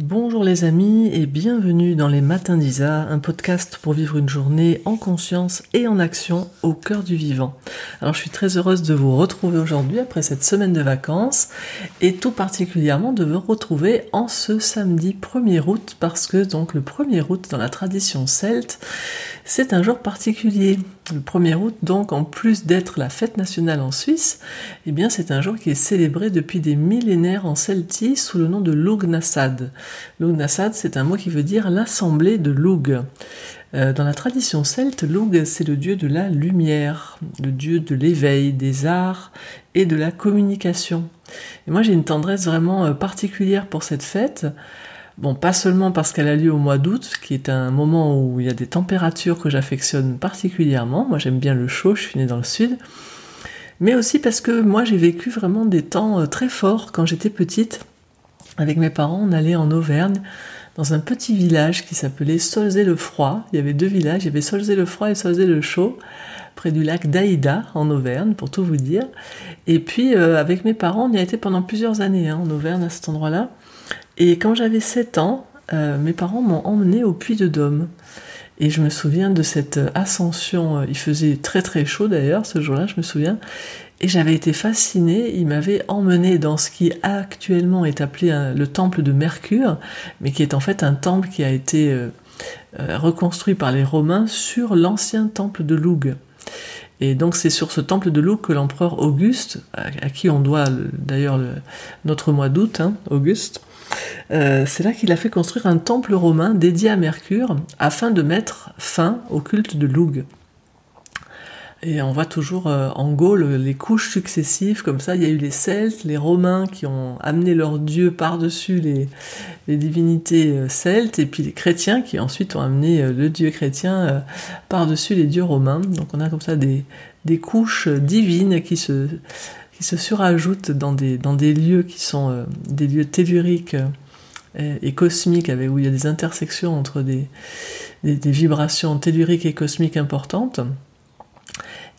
Bonjour les amis et bienvenue dans les Matins d'Isa, un podcast pour vivre une journée en conscience et en action au cœur du vivant. Alors je suis très heureuse de vous retrouver aujourd'hui après cette semaine de vacances et tout particulièrement de vous retrouver en ce samedi 1er août parce que donc le 1er août dans la tradition celte c'est un jour particulier. Le 1er août, donc, en plus d'être la fête nationale en Suisse, eh bien, c'est un jour qui est célébré depuis des millénaires en Celtie sous le nom de Lugnassad. Lugnassad, c'est un mot qui veut dire l'assemblée de Lug. Euh, dans la tradition celte, Lug, c'est le dieu de la lumière, le dieu de l'éveil, des arts et de la communication. Et moi, j'ai une tendresse vraiment euh, particulière pour cette fête Bon, pas seulement parce qu'elle a lieu au mois d'août, qui est un moment où il y a des températures que j'affectionne particulièrement. Moi, j'aime bien le chaud, je suis née dans le sud. Mais aussi parce que moi, j'ai vécu vraiment des temps euh, très forts quand j'étais petite. Avec mes parents, on allait en Auvergne, dans un petit village qui s'appelait Solzé-le-Froid. Il y avait deux villages, il y avait Solzé-le-Froid et Solzé-le-Chaud, près du lac d'Aïda, en Auvergne, pour tout vous dire. Et puis, euh, avec mes parents, on y a été pendant plusieurs années, hein, en Auvergne, à cet endroit-là. Et quand j'avais 7 ans, euh, mes parents m'ont emmené au Puy de Dôme. Et je me souviens de cette ascension, euh, il faisait très très chaud d'ailleurs ce jour-là, je me souviens, et j'avais été fascinée, il m'avait emmené dans ce qui actuellement est appelé le temple de Mercure, mais qui est en fait un temple qui a été euh, reconstruit par les Romains sur l'ancien temple de Loug. Et donc c'est sur ce temple de Loug que l'empereur Auguste, à, qui on doit d'ailleurs notre mois d'août, hein, Auguste, euh, c'est là qu'il a fait construire un temple romain dédié à Mercure afin de mettre fin au culte de Loug. Et on voit toujours euh, en Gaule les couches successives, comme ça il y a eu les Celtes, les Romains qui ont amené leurs dieux par-dessus les, divinités euh, celtes, et puis les chrétiens qui ensuite ont amené le dieu chrétien par-dessus les dieux romains. Donc on a comme ça des, couches divines qui se, qui se surajoutent dans des, dans des lieux qui sont des lieux telluriques et cosmique, avec, où il y a des intersections entre des, des, vibrations telluriques et cosmiques importantes.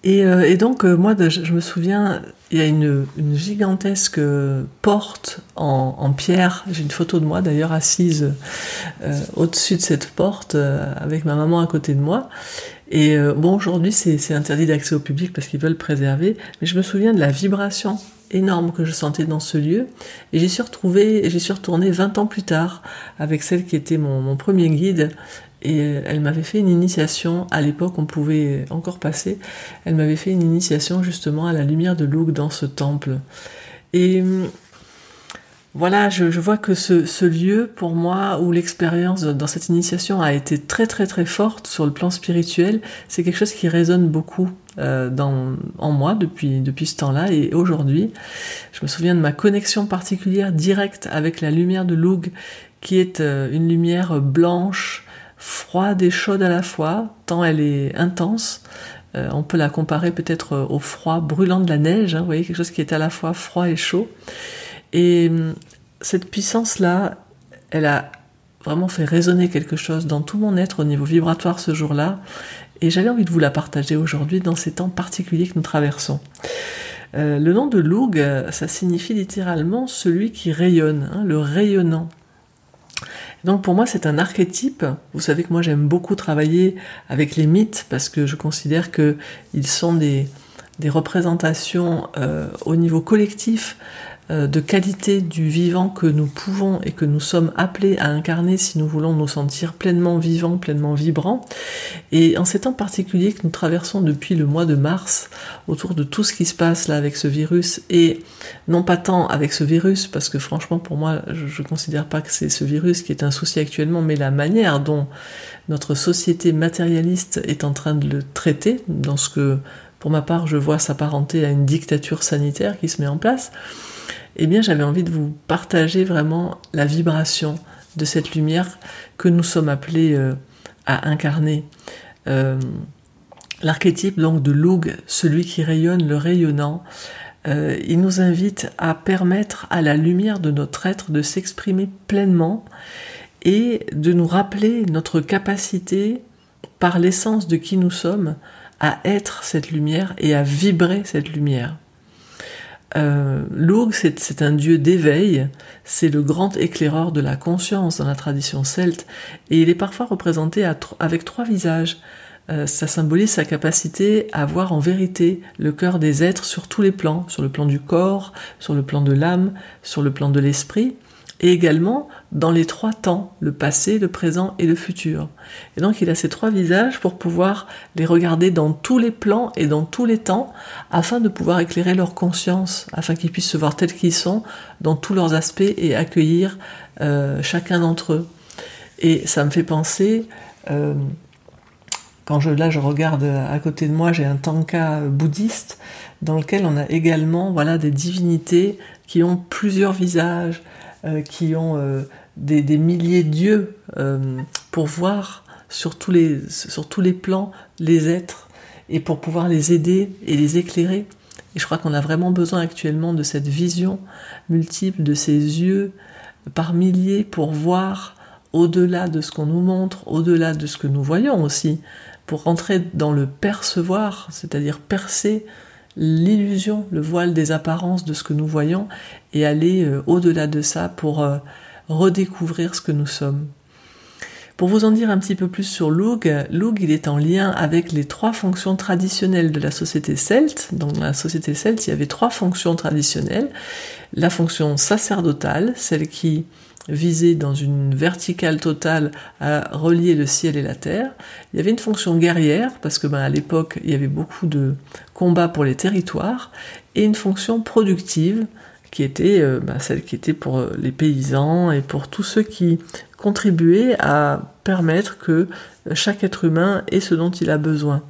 Et, euh, donc, euh, moi, je, me souviens, il y a une, gigantesque porte en, pierre. J'ai une photo de moi, d'ailleurs, assise euh, au-dessus de cette porte, avec ma maman à côté de moi. Et bon, aujourd'hui, c'est interdit d'accès au public parce qu'ils veulent préserver, mais je me souviens de la vibration énorme que je sentais dans ce lieu. Et j'y suis retrouvée, j'y suis retournée 20 ans plus tard avec celle qui était mon, premier guide. Et elle m'avait fait une initiation, à l'époque on pouvait encore passer, elle m'avait fait une initiation justement à la lumière de Loug dans ce temple. Et voilà, je, vois que ce, lieu, pour moi, où l'expérience dans cette initiation a été très très très forte sur le plan spirituel, c'est quelque chose qui résonne beaucoup euh, en moi depuis, ce temps-là. Et aujourd'hui, je me souviens de ma connexion particulière directe avec la lumière de Loug, qui est euh, une lumière blanche, froide et chaude à la fois, tant elle est intense. Euh, on peut la comparer peut-être au froid brûlant de la neige, hein, vous voyez, quelque chose qui est à la fois froid et chaud. Hum, cette puissance-là, elle a vraiment fait résonner quelque chose dans tout mon être au niveau vibratoire ce jour-là. Et j'avais envie de vous la partager aujourd'hui dans ces temps particuliers que nous traversons. Euh, le nom de Loug, ça signifie littéralement celui qui rayonne, hein, le rayonnant. Donc pour moi c'est un archétype. Vous savez que moi j'aime beaucoup travailler avec les mythes parce que je considère qu'ils sont des, représentations euh, au niveau collectif de qualité du vivant que nous pouvons et que nous sommes appelés à incarner si nous voulons nous sentir pleinement vivants, pleinement vibrants. Et en ces temps particuliers que nous traversons depuis le mois de mars, autour de tout ce qui se passe là avec ce virus, et non pas tant avec ce virus, parce que franchement pour moi je ne considère pas que c'est ce virus qui est un souci actuellement, mais la manière dont notre société matérialiste est en train de le traiter, dans ce que pour ma part je vois s'apparenter à une dictature sanitaire qui se met en place, eh bien j'avais envie de vous partager vraiment la vibration de cette lumière que nous sommes appelés euh, à incarner. Euh, l'archétype donc de Loug, celui qui rayonne, le rayonnant, euh, il nous invite à permettre à la lumière de notre être de s'exprimer pleinement et de nous rappeler notre capacité, par l'essence de qui nous sommes, à être cette lumière et à vibrer cette lumière. Euh, Lug, c'est un dieu d'éveil, c'est le grand éclaireur de la conscience dans la tradition celte, et il est parfois représenté avec trois visages. Euh, ça symbolise sa capacité à voir en vérité le cœur des êtres sur tous les plans, sur le plan du corps, sur le plan de l'âme, sur le plan de l'esprit, et également dans les trois temps, le passé, le présent et le futur. Et donc il a ces trois visages pour pouvoir les regarder dans tous les plans et dans tous les temps, afin de pouvoir éclairer leur conscience, afin qu'ils puissent se voir tels qu'ils sont dans tous leurs aspects et accueillir euh, chacun d'entre eux. Et ça me fait penser, euh, quand je, là je regarde à côté de moi, j'ai un tanka bouddhiste dans lequel on a également voilà des divinités qui ont plusieurs visages, euh, qui ont euh, des, milliers de dieux euh, pour voir sur tous, les, sur tous les plans les êtres et pour pouvoir les aider et les éclairer. Et je crois qu'on a vraiment besoin actuellement de cette vision multiple, de ces yeux par milliers pour voir au-delà de ce qu'on nous montre, au-delà de ce que nous voyons aussi, pour rentrer dans le percevoir, c'est-à-dire percer l'illusion, le voile des apparences de ce que nous voyons et aller euh, au-delà de ça pour euh, redécouvrir ce que nous sommes. Pour vous en dire un petit peu plus sur Lug, Lug il est en lien avec les trois fonctions traditionnelles de la société celte. Dans la société celte, il y avait trois fonctions traditionnelles. La fonction sacerdotale, celle qui visait dans une verticale totale à relier le ciel et la terre. Il y avait une fonction guerrière, parce que ben, à l'époque, il y avait beaucoup de combats pour les territoires, et une fonction productive, qui était euh, ben, celle qui était pour euh, les paysans et pour tous ceux qui contribuaient à permettre que chaque être humain ait ce dont il a besoin.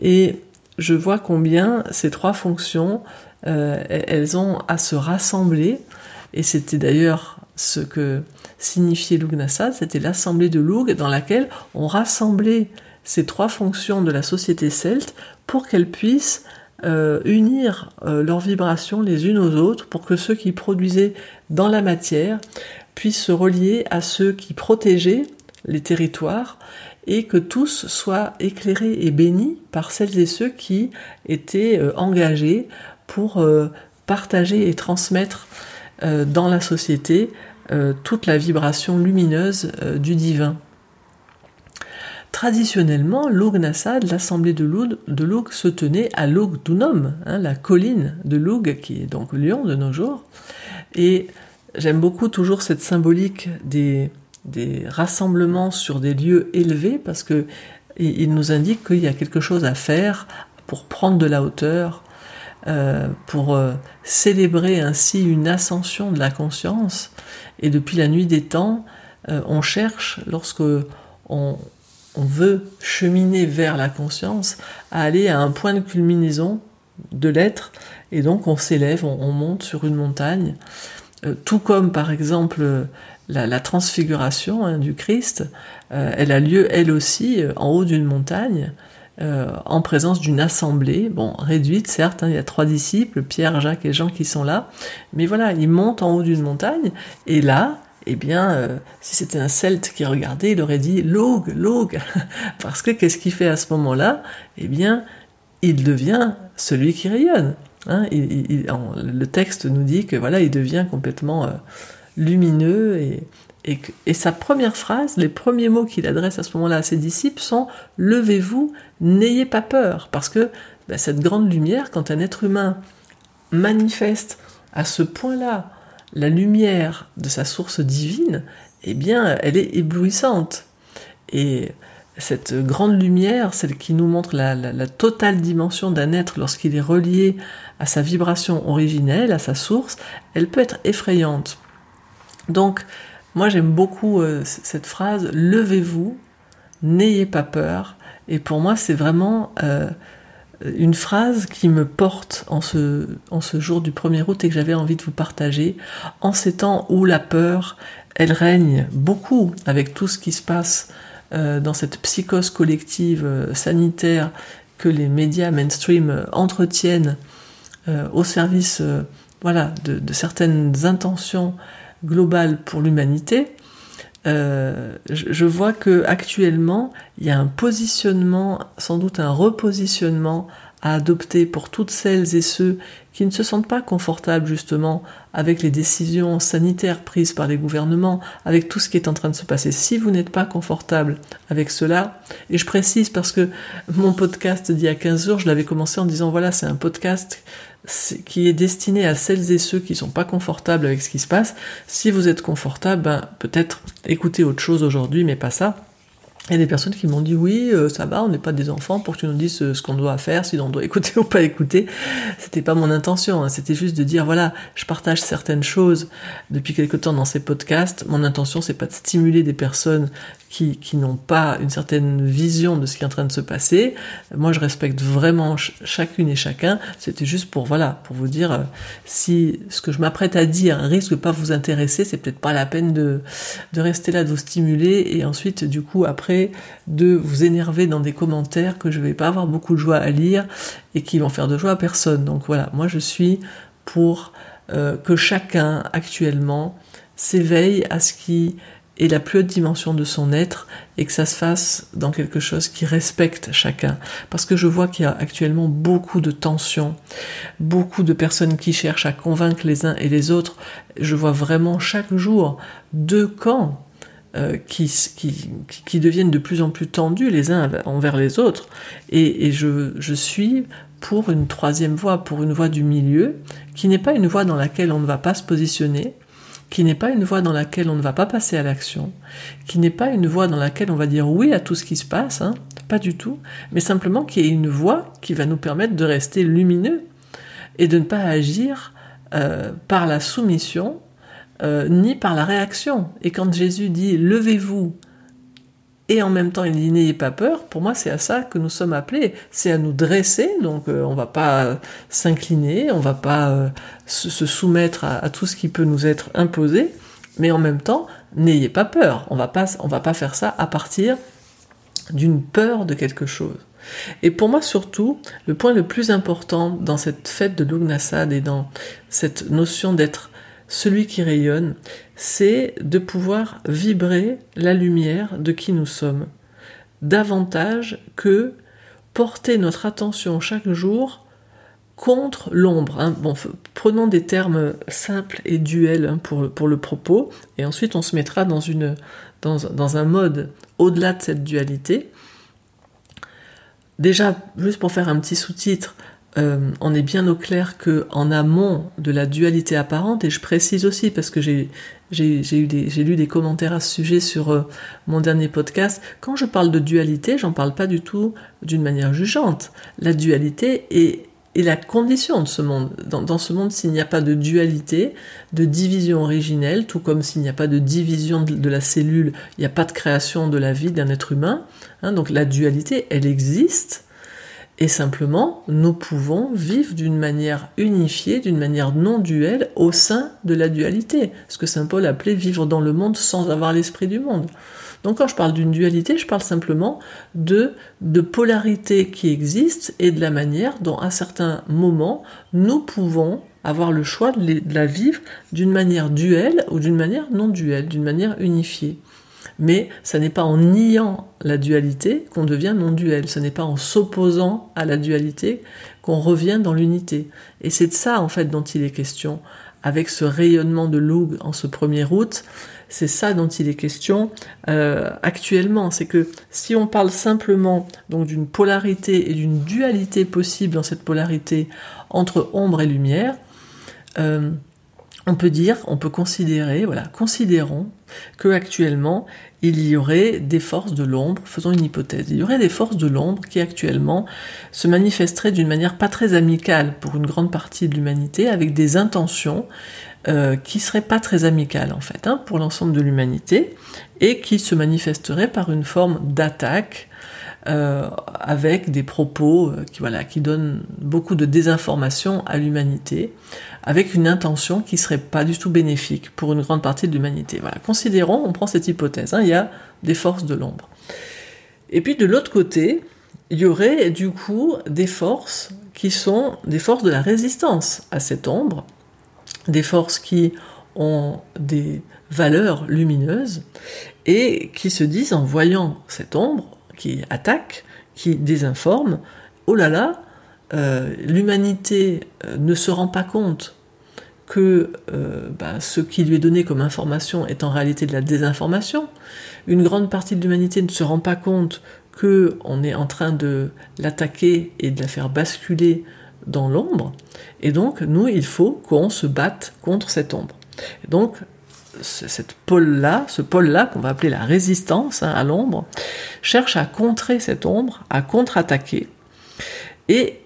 Et je vois combien ces trois fonctions, euh, elles ont à se rassembler, et c'était d'ailleurs ce que signifiait Lugnasad, c'était l'assemblée de Lug dans laquelle on rassemblait ces trois fonctions de la société celte pour qu'elles puissent euh, unir euh, leurs vibrations les unes aux autres pour que ceux qui produisaient dans la matière puissent se relier à ceux qui protégeaient les territoires et que tous soient éclairés et bénis par celles et ceux qui étaient euh, engagés pour partager et transmettre dans la société toute la vibration lumineuse du divin. Traditionnellement, Lugnasad, l'assemblée de Lug, se tenait à Lugdunum, hein, la colline de Lug, qui est donc Lyon de nos jours. Et j'aime beaucoup toujours cette symbolique des, rassemblements sur des lieux élevés, parce que il nous indique qu'il y a quelque chose à faire pour prendre de la hauteur, euh, pour euh, célébrer ainsi une ascension de la conscience. Et depuis la nuit des temps, euh, on cherche, lorsque on, veut cheminer vers la conscience, à aller à un point de culminaison de l'être, et donc on s'élève, on, monte sur une montagne, tout comme par exemple la, transfiguration hein, du Christ, elle a lieu elle aussi en haut d'une montagne, en présence d'une assemblée, bon réduite certes, hein, il y a trois disciples, Pierre, Jacques et Jean qui sont là, mais voilà, ils montent en haut d'une montagne, et là, eh bien, euh, si c'était un celte qui regardait, il aurait dit Log, Log, parce que qu'est-ce qu'il fait à ce moment-là? Eh bien, il devient celui qui rayonne. Hein. le texte nous dit que voilà, il devient complètement euh, lumineux et, et, sa première phrase, les premiers mots qu'il adresse à ce moment-là à ses disciples sont Levez-vous, n'ayez pas peur, parce que bah, cette grande lumière, quand un être humain manifeste à ce point-là la lumière de sa source divine, eh bien, elle est éblouissante. Et cette grande lumière, celle qui nous montre la, totale dimension d'un être lorsqu'il est relié à sa vibration originelle, à sa source, elle peut être effrayante. Donc, moi j'aime beaucoup euh, cette phrase, levez-vous, n'ayez pas peur. Et pour moi, c'est vraiment euh, une phrase qui me porte en ce, jour du 1er août et que j'avais envie de vous partager, en ces temps où la peur, elle règne beaucoup avec tout ce qui se passe euh, dans cette psychose collective sanitaire que les médias mainstream entretiennent au service voilà, de, certaines intentions globales pour l'humanité. je, je vois que actuellement il y a un positionnement, sans doute un repositionnement à adopter pour toutes celles et ceux qui ne se sentent pas confortables justement avec les décisions sanitaires prises par les gouvernements, avec tout ce qui est en train de se passer. Si vous n'êtes pas confortable avec cela, et je précise parce que mon podcast d'il y a 15 jours, je l'avais commencé en disant voilà, c'est un podcast qui est destiné à celles et ceux qui sont pas confortables avec ce qui se passe. Si vous êtes confortable, ben, peut-être écoutez autre chose aujourd'hui, mais pas ça. Il y a des personnes qui m'ont dit oui, euh, ça va, on n'est pas des enfants pour que tu nous dises euh, ce qu'on doit faire, si on doit écouter ou pas écouter. C'était pas mon intention, hein. c'était juste de dire voilà, je partage certaines choses depuis quelque temps dans ces podcasts. Mon intention c'est pas de stimuler des personnes qui, n'ont pas une certaine vision de ce qui est en train de se passer. Moi, je respecte vraiment chacune et chacun. C'était juste pour, voilà, pour vous dire, euh, si ce que je m'apprête à dire risque de pas vous intéresser, c'est peut-être pas la peine de, de rester là, de vous stimuler et ensuite, du coup, après, de vous énerver dans des commentaires que je vais pas avoir beaucoup de joie à lire et qui vont faire de joie à personne. Donc voilà, moi, je suis pour euh, que chacun, actuellement, s'éveille à ce qui et la plus haute dimension de son être et que ça se fasse dans quelque chose qui respecte chacun. Parce que je vois qu'il y a actuellement beaucoup de tensions, beaucoup de personnes qui cherchent à convaincre les uns et les autres. Je vois vraiment chaque jour deux camps euh, qui, qui, qui, deviennent de plus en plus tendus les uns envers les autres. Et, et je, je suis pour une troisième voie, pour une voie du milieu, qui n'est pas une voie dans laquelle on ne va pas se positionner, qui n'est pas une voie dans laquelle on ne va pas passer à l'action, qui n'est pas une voie dans laquelle on va dire oui à tout ce qui se passe, hein, pas du tout, mais simplement qui est une voie qui va nous permettre de rester lumineux et de ne pas agir euh, par la soumission euh, ni par la réaction. Et quand Jésus dit levez-vous et en même temps il dit n'ayez pas peur, pour moi c'est à ça que nous sommes appelés, c'est à nous dresser, donc euh, on va pas euh, s'incliner, on va pas euh, se, soumettre à, tout ce qui peut nous être imposé, mais en même temps n'ayez pas peur, on va pas, on va pas faire ça à partir d'une peur de quelque chose. Et pour moi surtout, le point le plus important dans cette fête de Lugnasad et dans cette notion d'être celui qui rayonne, c'est de pouvoir vibrer la lumière de qui nous sommes, davantage que porter notre attention chaque jour contre l'ombre. Hein. Bon, prenons des termes simples et duels hein, pour, le propos, et ensuite on se mettra dans un mode au-delà de cette dualité. Déjà, juste pour faire un petit sous-titre, euh, on est bien au clair que en amont de la dualité apparente, et je précise aussi parce que j'ai j'ai lu des commentaires à ce sujet sur euh, mon dernier podcast. Quand je parle de dualité, j'en parle pas du tout d'une manière jugeante. La dualité est, la condition de ce monde. Dans, ce monde, s'il n'y a pas de dualité, de division originelle, tout comme s'il n'y a pas de division de, la cellule, il n'y a pas de création de la vie d'un être humain. Hein. donc la dualité, elle existe et simplement, nous pouvons vivre d'une manière unifiée, d'une manière non duelle au sein de la dualité. Ce que Saint Paul appelait vivre dans le monde sans avoir l'esprit du monde. Donc quand je parle d'une dualité, je parle simplement de, de polarité qui existe et de la manière dont à certains moments nous pouvons avoir le choix de la vivre d'une manière duelle ou d'une manière non duelle, d'une manière unifiée. Mais ce n'est pas en niant la dualité qu'on devient non-duel, ce n'est pas en s'opposant à la dualité qu'on revient dans l'unité. Et c'est de ça en fait dont il est question avec ce rayonnement de Loug en ce 1er août. C'est ça dont il est question euh, actuellement. C'est que si on parle simplement donc d'une polarité et d'une dualité possible dans cette polarité entre ombre et lumière, euh, on peut dire, on peut considérer, voilà, considérons que actuellement il y aurait des forces de l'ombre, faisons une hypothèse, il y aurait des forces de l'ombre qui actuellement se manifesteraient d'une manière pas très amicale pour une grande partie de l'humanité, avec des intentions euh, qui seraient pas très amicales en fait hein, pour l'ensemble de l'humanité, et qui se manifesteraient par une forme d'attaque euh, avec des propos euh, qui, voilà, qui donnent beaucoup de désinformation à l'humanité, avec une intention qui serait pas du tout bénéfique pour une grande partie de l'humanité. Voilà. Considérons, on prend cette hypothèse, hein, il y a des forces de l'ombre. Et puis de l'autre côté, il y aurait du coup des forces qui sont des forces de la résistance à cette ombre, des forces qui ont des valeurs lumineuses et qui se disent en voyant cette ombre, qui attaque, qui désinforme, oh là là, euh, l'humanité euh, ne se rend pas compte que euh, bah, ce qui lui est donné comme information est en réalité de la désinformation, une grande partie de l'humanité ne se rend pas compte que on est en train de l'attaquer et de la faire basculer dans l'ombre, et donc nous, il faut qu'on se batte contre cette ombre. Donc cette pôle-là, ce pôle-là qu'on va appeler la résistance hein, à l'ombre, cherche à contrer cette ombre, à contre-attaquer, et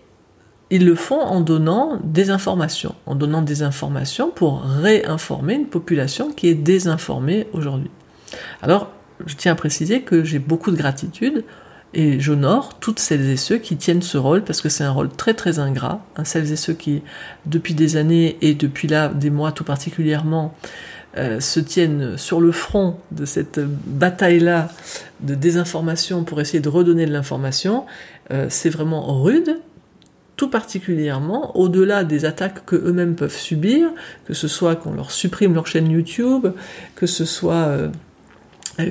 ils le font en donnant des informations, en donnant des informations pour réinformer une population qui est désinformée aujourd'hui. Alors, je tiens à préciser que j'ai beaucoup de gratitude et j'honore toutes celles et ceux qui tiennent ce rôle parce que c'est un rôle très très ingrat. Hein, celles et ceux qui, depuis des années et depuis là des mois tout particulièrement, euh, se tiennent sur le front de cette bataille-là de désinformation pour essayer de redonner de l'information, euh, c'est vraiment rude, tout particulièrement au-delà des attaques que eux-mêmes peuvent subir, que ce soit qu'on leur supprime leur chaîne YouTube, que ce soit euh,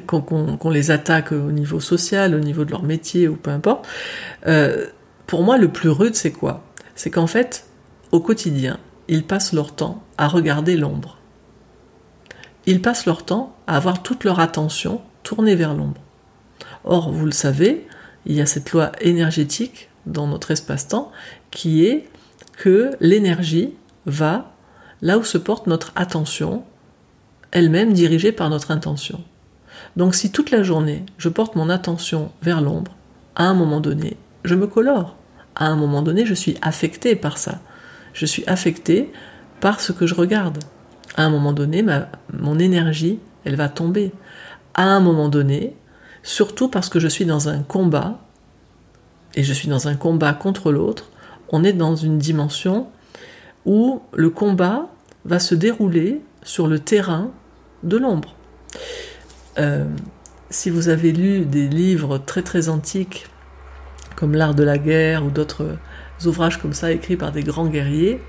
qu'on les attaque au niveau social, au niveau de leur métier ou peu importe. pour moi, le plus rude, c'est quoi? C'est qu'en fait, au quotidien, ils passent leur temps à regarder l'ombre ils passent leur temps à avoir toute leur attention tournée vers l'ombre. Or, vous le savez, il y a cette loi énergétique dans notre espace-temps qui est que l'énergie va là où se porte notre attention, elle-même dirigée par notre intention. Donc si toute la journée je porte mon attention vers l'ombre, à un moment donné, je me colore. À un moment donné, je suis affecté par ça. Je suis affecté par ce que je regarde à un moment donné, mon énergie, elle va tomber. À un moment donné, surtout parce que je suis dans un combat, et je suis dans un combat contre l'autre, on est dans une dimension où le combat va se dérouler sur le terrain de l'ombre. Euh, si vous avez lu des livres très très antiques, comme L'art de la guerre ou d'autres ouvrages comme ça écrits par des grands guerriers,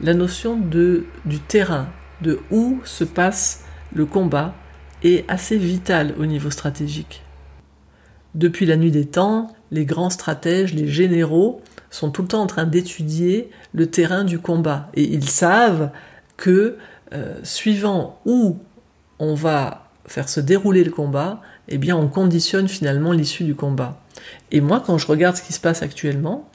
la notion de, du terrain, de où se passe le combat est assez vital au niveau stratégique. Depuis la nuit des temps, les grands stratèges, les généraux, sont tout le temps en train d'étudier le terrain du combat et ils savent que euh, suivant où on va faire se dérouler le combat, eh bien on conditionne finalement l'issue du combat. Et moi quand je regarde ce qui se passe actuellement,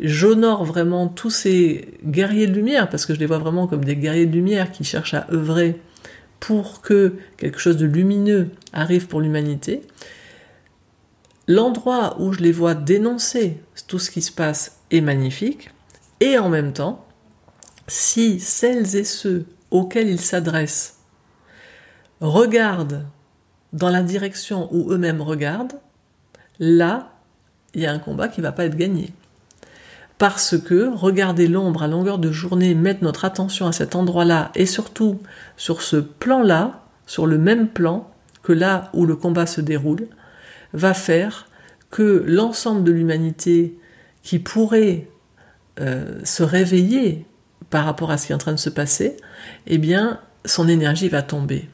j'honore vraiment tous ces guerriers de lumière, parce que je les vois vraiment comme des guerriers de lumière qui cherchent à œuvrer pour que quelque chose de lumineux arrive pour l'humanité. L'endroit où je les vois dénoncer tout ce qui se passe est magnifique, et en même temps, si celles et ceux auxquels ils s'adressent regardent dans la direction où eux-mêmes regardent, là, il y a un combat qui ne va pas être gagné parce que regarder l'ombre à longueur de journée, mettre notre attention à cet endroit-là et surtout sur ce plan-là, sur le même plan que là où le combat se déroule, va faire que l'ensemble de l'humanité qui pourrait euh, se réveiller par rapport à ce qui est en train de se passer, eh bien, son énergie va tomber.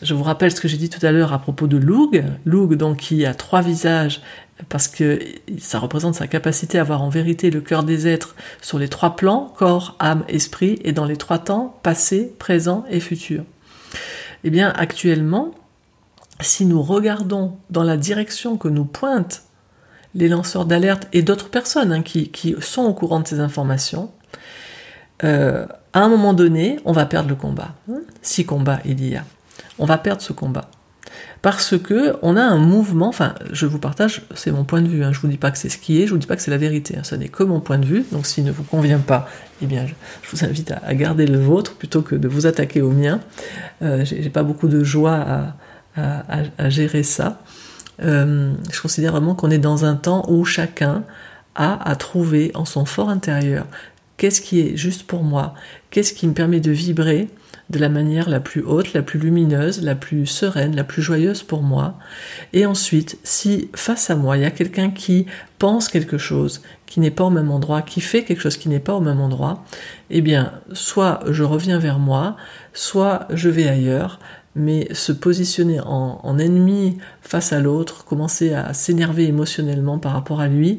Je vous rappelle ce que j'ai dit tout à l'heure à propos de Loug. Loug, donc, qui a trois visages parce que ça représente sa capacité à voir en vérité le cœur des êtres sur les trois plans, corps, âme, esprit, et dans les trois temps, passé, présent et futur. Eh bien, actuellement, si nous regardons dans la direction que nous pointent les lanceurs d'alerte et d'autres personnes hein, qui, sont au courant de ces informations, euh, à un moment donné, on va perdre le combat. Si combat il y a, on va perdre ce combat parce que on a un mouvement, enfin je vous partage, c'est mon point de vue, hein, je vous dis pas que c'est ce qui est, je vous dis pas que c'est la vérité, hein, ça n'est que mon point de vue, donc s'il ne vous convient pas, eh bien je, vous invite à, garder le vôtre plutôt que de vous attaquer au mien. Euh, J'ai pas beaucoup de joie à, gérer ça. Euh, je considère vraiment qu'on est dans un temps où chacun a à trouver en son fort intérieur qu'est-ce qui est juste pour moi, qu'est-ce qui me permet de vibrer de la manière la plus haute, la plus lumineuse, la plus sereine, la plus joyeuse pour moi. Et ensuite, si face à moi, il y a quelqu'un qui pense quelque chose qui n'est pas au même endroit, qui fait quelque chose qui n'est pas au même endroit, eh bien, soit je reviens vers moi, soit je vais ailleurs, mais se positionner en, en ennemi face à l'autre, commencer à s'énerver émotionnellement par rapport à lui,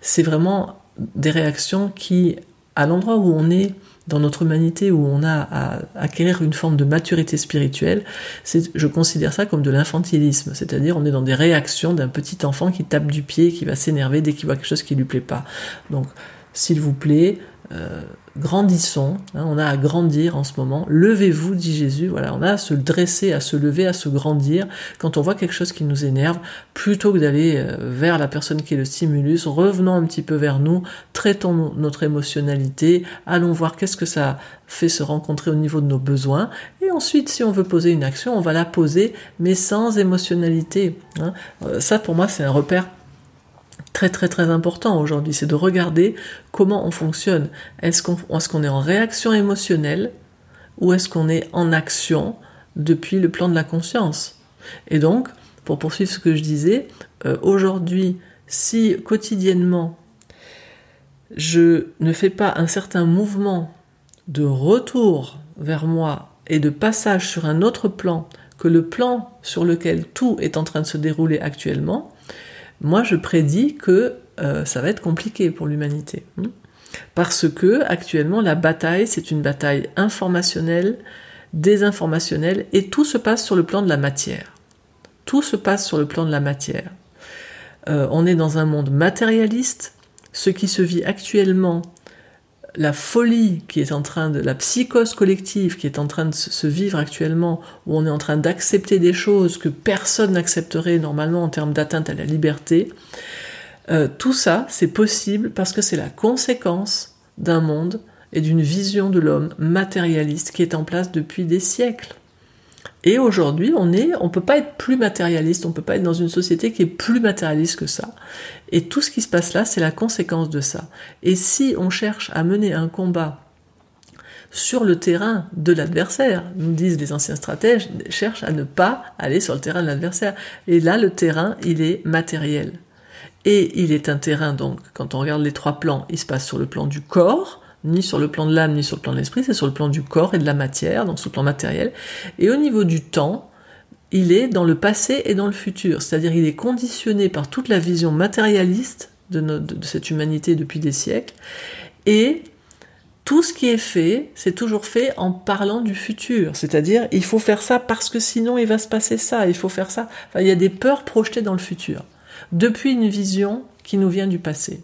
c'est vraiment des réactions qui, à l'endroit où on est dans notre humanité, où on a à acquérir une forme de maturité spirituelle, je considère ça comme de l'infantilisme. C'est-à-dire, on est dans des réactions d'un petit enfant qui tape du pied, qui va s'énerver dès qu'il voit quelque chose qui lui plaît pas. Donc, s'il vous plaît, euh, grandissons, hein, on a à grandir en ce moment, levez-vous, dit Jésus, voilà, on a à se dresser, à se lever, à se grandir quand on voit quelque chose qui nous énerve, plutôt que d'aller euh, vers la personne qui est le stimulus, revenons un petit peu vers nous, traitons notre émotionnalité, allons voir qu'est-ce que ça fait se rencontrer au niveau de nos besoins, et ensuite, si on veut poser une action, on va la poser, mais sans émotionnalité. Hein. Euh, ça, pour moi, c'est un repère très très très important aujourd'hui, c'est de regarder comment on fonctionne. Est-ce qu'on est, est en réaction émotionnelle ou est-ce qu'on est en action depuis le plan de la conscience? Et donc, pour poursuivre ce que je disais, euh, aujourd'hui, si quotidiennement je ne fais pas un certain mouvement de retour vers moi et de passage sur un autre plan que le plan sur lequel tout est en train de se dérouler actuellement, moi je prédis que euh, ça va être compliqué pour l'humanité. Hein. Parce que actuellement la bataille, c'est une bataille informationnelle, désinformationnelle, et tout se passe sur le plan de la matière. Tout se passe sur le plan de la matière. Euh, on est dans un monde matérialiste. Ce qui se vit actuellement la folie qui est en train de, la psychose collective qui est en train de se vivre actuellement, où on est en train d'accepter des choses que personne n'accepterait normalement en termes d'atteinte à la liberté, euh, tout ça, c'est possible parce que c'est la conséquence d'un monde et d'une vision de l'homme matérialiste qui est en place depuis des siècles. Et aujourd'hui, on est, on peut pas être plus matérialiste, on peut pas être dans une société qui est plus matérialiste que ça. Et tout ce qui se passe là, c'est la conséquence de ça. Et si on cherche à mener un combat sur le terrain de l'adversaire, nous disent les anciens stratèges, cherche à ne pas aller sur le terrain de l'adversaire. Et là, le terrain, il est matériel. Et il est un terrain, donc, quand on regarde les trois plans, il se passe sur le plan du corps, ni sur le plan de l'âme, ni sur le plan de l'esprit, c'est sur le plan du corps et de la matière, donc sur le plan matériel. Et au niveau du temps, il est dans le passé et dans le futur, c'est-à-dire il est conditionné par toute la vision matérialiste de, de cette humanité depuis des siècles, et tout ce qui est fait, c'est toujours fait en parlant du futur. C'est-à-dire, il faut faire ça parce que sinon il va se passer ça, il faut faire ça. Enfin, il y a des peurs projetées dans le futur, depuis une vision qui nous vient du passé.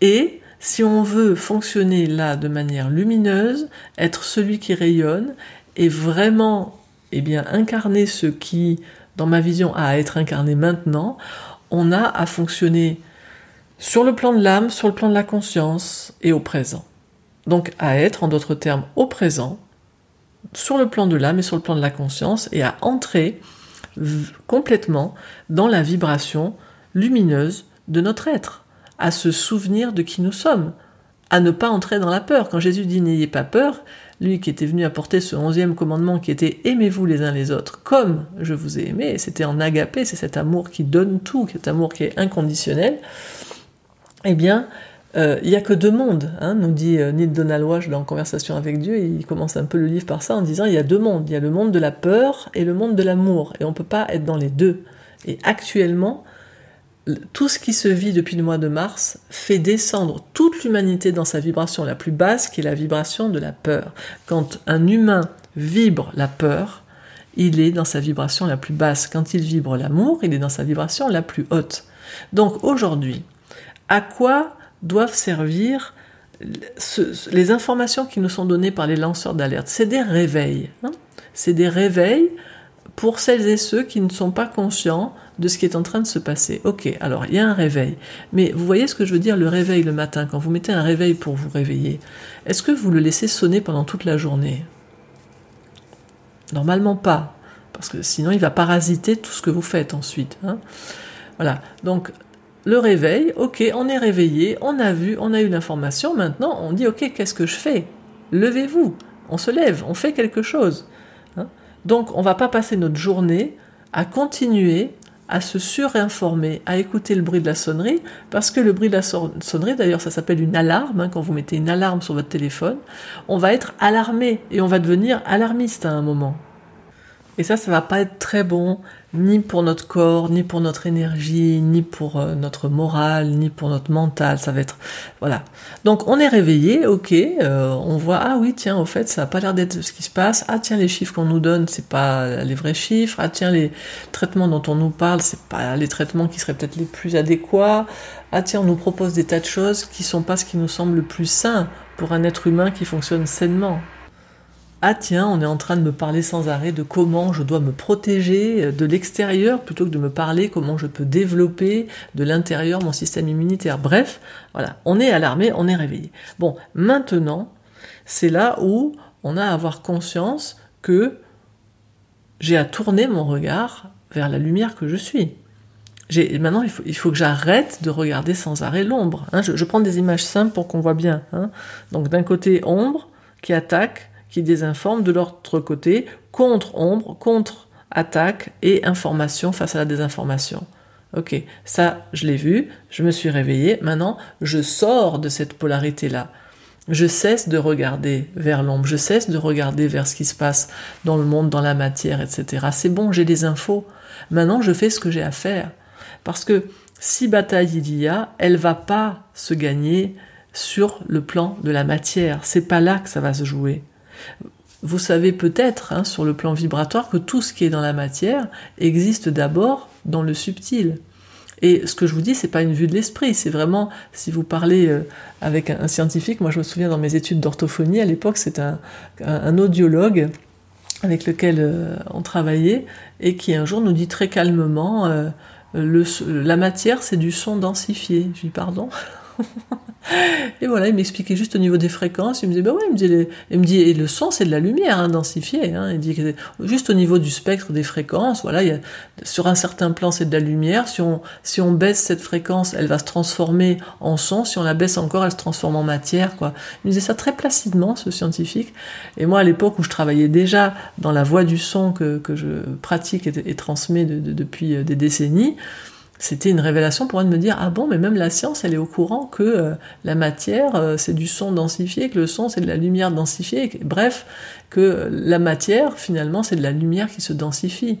Et si on veut fonctionner là de manière lumineuse, être celui qui rayonne et vraiment eh bien, incarner ce qui, dans ma vision, a à être incarné maintenant, on a à fonctionner sur le plan de l'âme, sur le plan de la conscience et au présent. Donc à être, en d'autres termes, au présent, sur le plan de l'âme et sur le plan de la conscience, et à entrer complètement dans la vibration lumineuse de notre être à se souvenir de qui nous sommes, à ne pas entrer dans la peur. Quand Jésus dit n'ayez pas peur, lui qui était venu apporter ce onzième commandement qui était aimez-vous les uns les autres comme je vous ai aimé, c'était en agapé, c'est cet amour qui donne tout, cet amour qui est inconditionnel, eh bien, euh, il n'y a que deux mondes, hein, nous dit euh, Neil Donald Walsh dans Conversation avec Dieu, il commence un peu le livre par ça en disant il y a deux mondes, il y a le monde de la peur et le monde de l'amour, et on ne peut pas être dans les deux. Et actuellement, tout ce qui se vit depuis le mois de mars fait descendre toute l'humanité dans sa vibration la plus basse, qui est la vibration de la peur. Quand un humain vibre la peur, il est dans sa vibration la plus basse. Quand il vibre l'amour, il est dans sa vibration la plus haute. Donc aujourd'hui, à quoi doivent servir les informations qui nous sont données par les lanceurs d'alerte? C'est des réveils. Hein. C'est des réveils pour celles et ceux qui ne sont pas conscients de ce qui est en train de se passer. Ok, alors il y a un réveil. Mais vous voyez ce que je veux dire, le réveil le matin, quand vous mettez un réveil pour vous réveiller, est-ce que vous le laissez sonner pendant toute la journée? Normalement pas, parce que sinon il va parasiter tout ce que vous faites ensuite. Hein. voilà, donc le réveil, ok, on est réveillé, on a vu, on a eu l'information, maintenant on dit ok, qu'est-ce que je fais? Levez-vous, on se lève, on fait quelque chose. Hein. donc on va pas passer notre journée à continuer à se surinformer, à écouter le bruit de la sonnerie, parce que le bruit de la sonnerie, d'ailleurs ça s'appelle une alarme, hein, quand vous mettez une alarme sur votre téléphone, on va être alarmé et on va devenir alarmiste à un moment. Et ça, ça va pas être très bon, ni pour notre corps, ni pour notre énergie, ni pour euh, notre morale, ni pour notre mental. Ça va être, voilà. Donc, on est réveillé, ok, euh, on voit, ah oui, tiens, au fait, ça a pas l'air d'être ce qui se passe. Ah tiens, les chiffres qu'on nous donne, c'est pas les vrais chiffres. Ah tiens, les traitements dont on nous parle, c'est pas les traitements qui seraient peut-être les plus adéquats. Ah tiens, on nous propose des tas de choses qui sont pas ce qui nous semble le plus sain pour un être humain qui fonctionne sainement ah tiens, on est en train de me parler sans arrêt de comment je dois me protéger de l'extérieur plutôt que de me parler comment je peux développer de l'intérieur mon système immunitaire. Bref, voilà, on est alarmé, on est réveillé. Bon, maintenant, c'est là où on a à avoir conscience que j'ai à tourner mon regard vers la lumière que je suis. Maintenant, il faut, que j'arrête de regarder sans arrêt l'ombre. Hein. je, prends des images simples pour qu'on voit bien. Hein. Donc d'un côté, ombre qui attaque, qui désinforme, de l'autre côté, contre-ombre, contre-attaque et information face à la désinformation. Ok, ça, je l'ai vu, je me suis réveillé, maintenant, je sors de cette polarité-là. Je cesse de regarder vers l'ombre, je cesse de regarder vers ce qui se passe dans le monde, dans la matière, etc. C'est bon, j'ai des infos. Maintenant, je fais ce que j'ai à faire. Parce que si bataille il y a, elle va pas se gagner sur le plan de la matière. C'est pas là que ça va se jouer. Vous savez peut-être, hein, sur le plan vibratoire, que tout ce qui est dans la matière existe d'abord dans le subtil. Et ce que je vous dis, c'est pas une vue de l'esprit, c'est vraiment, si vous parlez euh, avec un, scientifique, moi je me souviens dans mes études d'orthophonie, à l'époque, c'est un, audiologue avec lequel euh, on travaillait, et qui un jour nous dit très calmement, euh, la matière c'est du son densifié. Je dis pardon? et voilà, il m'expliquait juste au niveau des fréquences. Il me disait, bah ouais, il me dit, il me dit et le son, c'est de la lumière hein, densifiée. Hein. Il dit juste au niveau du spectre des fréquences, voilà, il y a, sur un certain plan, c'est de la lumière. Si on, si on baisse cette fréquence, elle va se transformer en son. Si on la baisse encore, elle se transforme en matière, quoi. Il me disait ça très placidement, ce scientifique. Et moi, à l'époque où je travaillais déjà dans la voie du son que, que je pratique et, et transmets depuis euh, des décennies, c'était une révélation pour moi de me dire ah bon mais même la science elle est au courant que euh, la matière euh, c'est du son densifié que le son c'est de la lumière densifiée bref que la matière finalement c'est de la lumière qui se densifie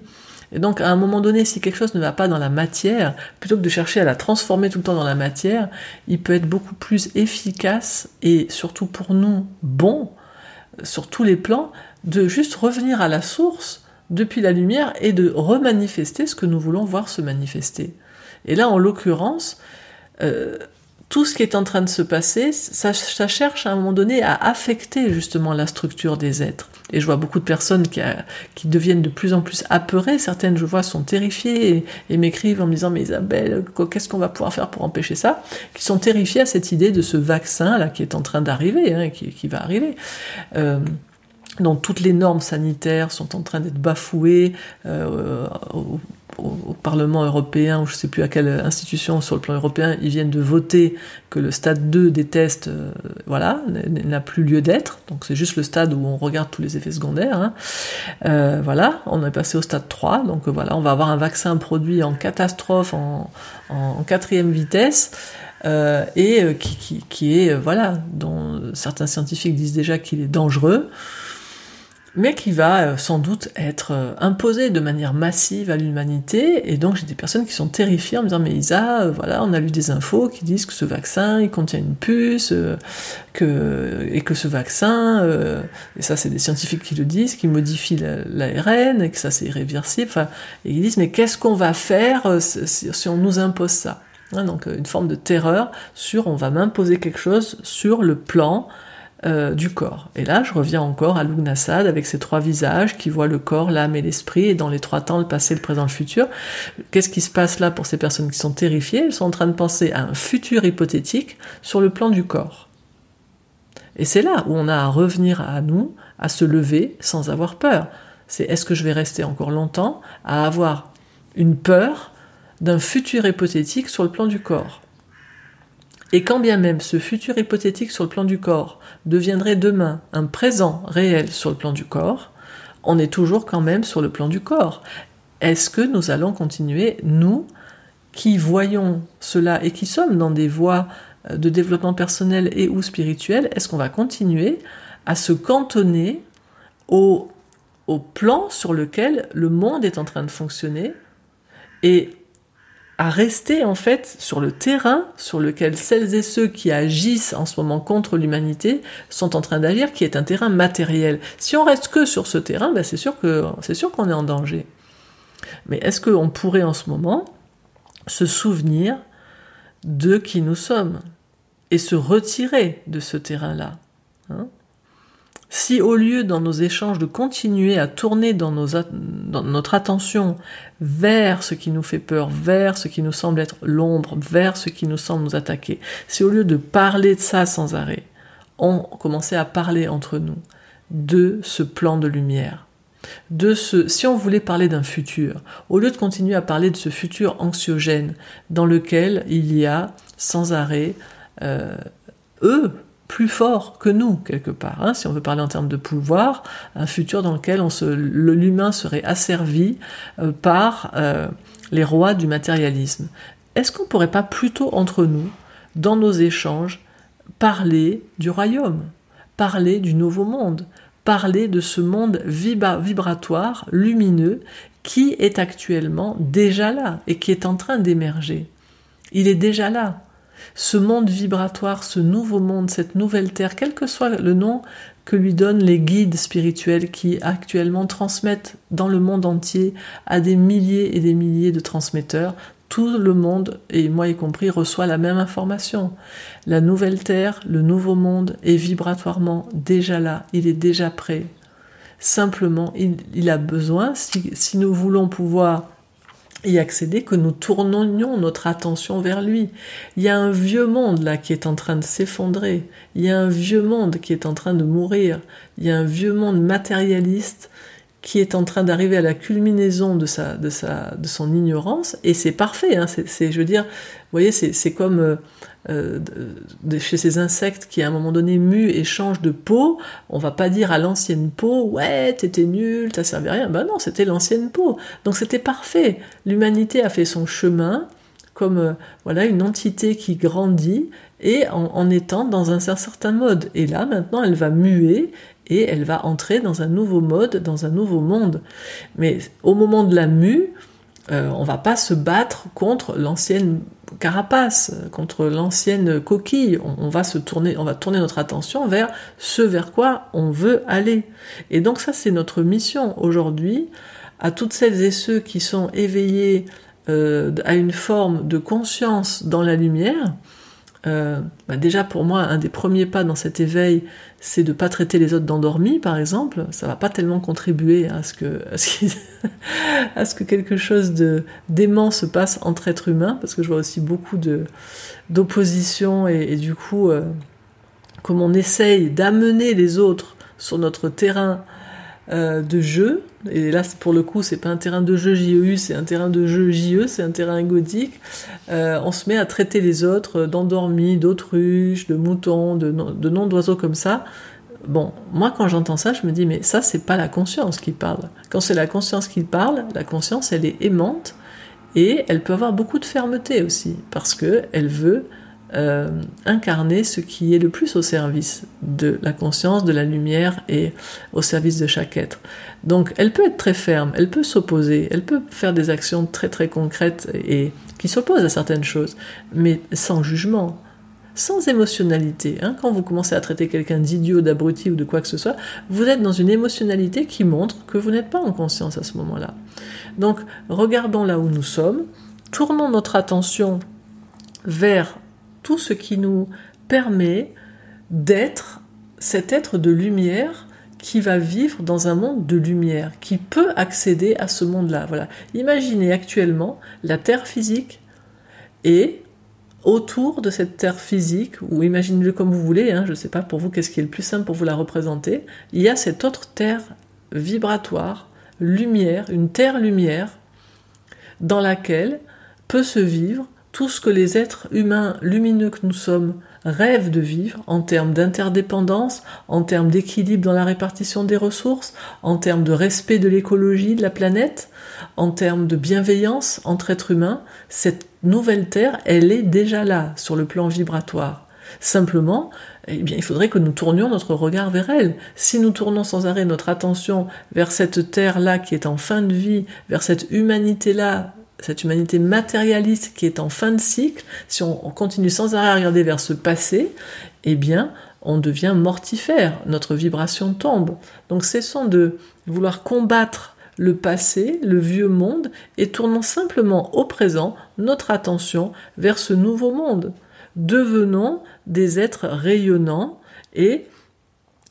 et donc à un moment donné si quelque chose ne va pas dans la matière plutôt que de chercher à la transformer tout le temps dans la matière il peut être beaucoup plus efficace et surtout pour nous bon sur tous les plans de juste revenir à la source depuis la lumière et de remanifester ce que nous voulons voir se manifester. Et là, en l'occurrence, euh, tout ce qui est en train de se passer, ça, cherche à un moment donné à affecter justement la structure des êtres. Et je vois beaucoup de personnes qui, qui deviennent de plus en plus apeurées. Certaines, je vois, sont terrifiées et, m'écrivent en me disant, mais Isabelle, qu'est-ce qu'on va pouvoir faire pour empêcher ça? Qui sont terrifiées à cette idée de ce vaccin là qui est en train d'arriver, hein, qui, qui, va arriver. Euh, donc toutes les normes sanitaires sont en train d'être bafouées euh, au, Parlement européen, ou je ne sais plus à quelle institution sur le plan européen, ils viennent de voter que le stade 2 des tests, euh, voilà, n'a plus lieu d'être. Donc c'est juste le stade où on regarde tous les effets secondaires. Hein. Euh, voilà, on est passé au stade 3. Donc voilà, on va avoir un vaccin produit en catastrophe, en, en quatrième vitesse. et qui, qui, qui, est, voilà, dont certains scientifiques disent déjà qu'il est dangereux mais qui va euh, sans doute être euh, imposé de manière massive à l'humanité. Et donc j'ai des personnes qui sont terrifiées en me disant mais Isa, euh, voilà, on a lu des infos qui disent que ce vaccin il contient une puce, que et que ce vaccin, et ça c'est des scientifiques qui le disent, qui modifie l'ARN et que ça c'est irréversible. Et ils disent mais qu'est-ce qu'on va faire si, on nous impose ça? Hein, Donc une forme de terreur sur on va m'imposer quelque chose sur le plan euh, du corps. Et là, je reviens encore à Lugnasad avec ses trois visages qui voient le corps, l'âme et l'esprit, et dans les trois temps, le passé, le présent, le futur. Qu'est-ce qui se passe là pour ces personnes qui sont terrifiées? Elles sont en train de penser à un futur hypothétique sur le plan du corps. Et c'est là où on a à revenir à nous, à se lever sans avoir peur. C'est est-ce que je vais rester encore longtemps à avoir une peur d'un futur hypothétique sur le plan du corps? Et quand bien même ce futur hypothétique sur le plan du corps deviendrait demain un présent réel sur le plan du corps, on est toujours quand même sur le plan du corps. Est-ce que nous allons continuer, nous, qui voyons cela et qui sommes dans des voies euh, de développement personnel et ou spirituel, est-ce qu'on va continuer à se cantonner au plan sur lequel le monde est en train de fonctionner et à rester en fait sur le terrain sur lequel celles et ceux qui agissent en ce moment contre l'humanité sont en train d'agir, qui est un terrain matériel. Si on reste que sur ce terrain, ben c'est sûr que c'est sûr qu'on est en danger. Mais est-ce qu'on pourrait en ce moment se souvenir de qui nous sommes et se retirer de ce terrain-là hein? Si au lieu dans nos échanges de continuer à tourner dans, notre attention vers ce qui nous fait peur, vers ce qui nous semble être l'ombre, vers ce qui nous semble nous attaquer, si au lieu de parler de ça sans arrêt, on commençait à parler entre nous de ce plan de lumière, de ce, si on voulait parler d'un futur, au lieu de continuer à parler de ce futur anxiogène dans lequel il y a sans arrêt euh, eux plus fort que nous, quelque part. Hein, si on veut parler en termes de pouvoir, un futur dans lequel l'humain serait asservi euh, par euh, les rois du matérialisme. Est-ce qu'on ne pourrait pas plutôt entre nous, dans nos échanges, parler du royaume, parler du nouveau monde, parler de ce monde vibratoire, lumineux, qui est actuellement déjà là et qui est en train d'émerger? Il est déjà là ce monde vibratoire, ce nouveau monde, cette nouvelle terre, quel que soit le nom que lui donnent les guides spirituels qui actuellement transmettent dans le monde entier à des milliers et des milliers de transmetteurs, tout le monde, et moi y compris, reçoit la même information. La nouvelle terre, le nouveau monde est vibratoirement déjà là, il est déjà prêt. Simplement, il, a besoin, si nous voulons pouvoir y accéder que nous tournions notre attention vers lui. Il y a un vieux monde là qui est en train de s'effondrer. Il y a un vieux monde qui est en train de mourir. Il y a un vieux monde matérialiste qui est en train d'arriver à la culminaison de sa, de sa, de son ignorance. Et c'est parfait. Hein. C'est, je veux dire, vous voyez, c'est comme euh, euh, chez ces insectes qui à un moment donné muent et changent de peau, on va pas dire à l'ancienne peau ouais t'étais nul, t'as servi à rien. Ben non, c'était l'ancienne peau. Donc c'était parfait. L'humanité a fait son chemin comme euh, voilà une entité qui grandit et en, étant dans un certain mode. Et là maintenant elle va muer et elle va entrer dans un nouveau mode, dans un nouveau monde. Mais au moment de la mue, euh, on va pas se battre contre l'ancienne carapace, contre l'ancienne coquille. On, va se tourner, on va tourner notre attention vers ce vers quoi on veut aller. Et donc ça, c'est notre mission aujourd'hui à toutes celles et ceux qui sont éveillés euh, à une forme de conscience dans la lumière. Euh, bah déjà pour moi, un des premiers pas dans cet éveil, c'est de pas traiter les autres d'endormis, par exemple. Ça va pas tellement contribuer à ce que à ce, que quelque chose de d'aimant se passe entre êtres humains, parce que je vois aussi beaucoup d'opposition et, du coup, euh, comme on essaye d'amener les autres sur notre terrain euh, de jeu. Et là, pour le coup, c'est pas un terrain de jeu JEU, c'est un terrain de jeu JE, c'est un terrain gothique. Euh, on se met à traiter les autres d'endormis, d'autruches, de moutons, de, de noms d'oiseaux comme ça. Bon, moi, quand j'entends ça, je me dis, mais ça, c'est pas la conscience qui parle. Quand c'est la conscience qui parle, la conscience, elle est aimante et elle peut avoir beaucoup de fermeté aussi, parce que elle veut euh, incarner ce qui est le plus au service de la conscience, de la lumière et au service de chaque être. Donc elle peut être très ferme, elle peut s'opposer, elle peut faire des actions très très concrètes et qui s'opposent à certaines choses, mais sans jugement, sans émotionnalité. Hein. Quand vous commencez à traiter quelqu'un d'idiot, d'abruti ou de quoi que ce soit, vous êtes dans une émotionnalité qui montre que vous n'êtes pas en conscience à ce moment-là. Donc regardons là où nous sommes, tournons notre attention vers tout ce qui nous permet d'être cet être de lumière qui va vivre dans un monde de lumière, qui peut accéder à ce monde-là. Voilà. Imaginez actuellement la Terre physique et autour de cette Terre physique, ou imaginez-le comme vous voulez, hein, je ne sais pas pour vous qu'est-ce qui est le plus simple pour vous la représenter, il y a cette autre Terre vibratoire, lumière, une Terre lumière, dans laquelle peut se vivre tout ce que les êtres humains lumineux que nous sommes rêvent de vivre en termes d'interdépendance, en termes d'équilibre dans la répartition des ressources, en termes de respect de l'écologie de la planète, en termes de bienveillance entre êtres humains, cette nouvelle Terre, elle est déjà là sur le plan vibratoire. Simplement, eh bien, il faudrait que nous tournions notre regard vers elle. Si nous tournons sans arrêt notre attention vers cette terre-là qui est en fin de vie, vers cette humanité-là, cette humanité matérialiste qui est en fin de cycle, si on, continue sans arrêt à regarder vers ce passé, eh bien, on devient mortifère, notre vibration tombe. Donc cessons de vouloir combattre le passé, le vieux monde, et tournons simplement au présent notre attention vers ce nouveau monde. Devenons des êtres rayonnants et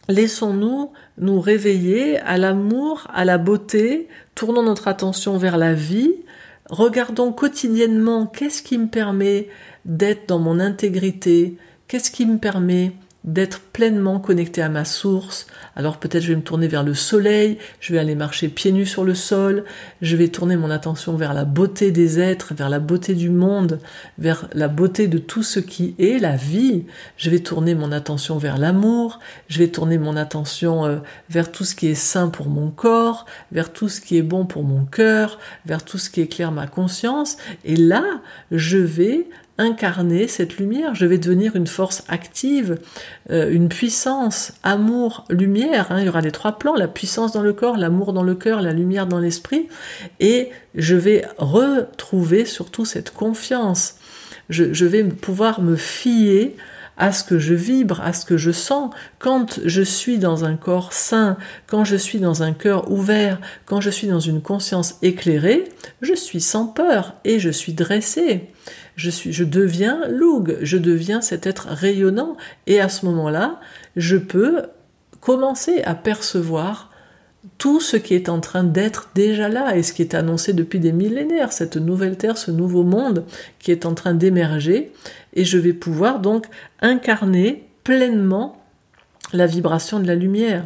laissons-nous nous réveiller à l'amour, à la beauté, tournons notre attention vers la vie, regardons quotidiennement qu'est-ce qui me permet d'être dans mon intégrité, qu'est-ce qui me permet d'être pleinement connecté à ma source. Alors peut-être je vais me tourner vers le soleil, je vais aller marcher pieds nus sur le sol, je vais tourner mon attention vers la beauté des êtres, vers la beauté du monde, vers la beauté de tout ce qui est la vie. Je vais tourner mon attention vers l'amour, je vais tourner mon attention euh, vers tout ce qui est sain pour mon corps, vers tout ce qui est bon pour mon cœur, vers tout ce qui éclaire ma conscience. Et là, je vais incarner cette lumière, je vais devenir une force active, euh, une puissance, amour, lumière. Hein. il y aura les trois plans, la puissance dans le corps, l'amour dans le cœur, la lumière dans l'esprit, et je vais retrouver surtout cette confiance. Je, je vais pouvoir me fier à ce que je vibre, à ce que je sens. Quand je suis dans un corps sain, quand je suis dans un cœur ouvert, quand je suis dans une conscience éclairée, je suis sans peur et je suis dressé je suis, je deviens Loug, je deviens cet être rayonnant, et à ce moment-là, je peux commencer à percevoir tout ce qui est en train d'être déjà là et ce qui est annoncé depuis des millénaires, cette nouvelle terre, ce nouveau monde qui est en train d'émerger, et je vais pouvoir donc incarner pleinement la vibration de la lumière.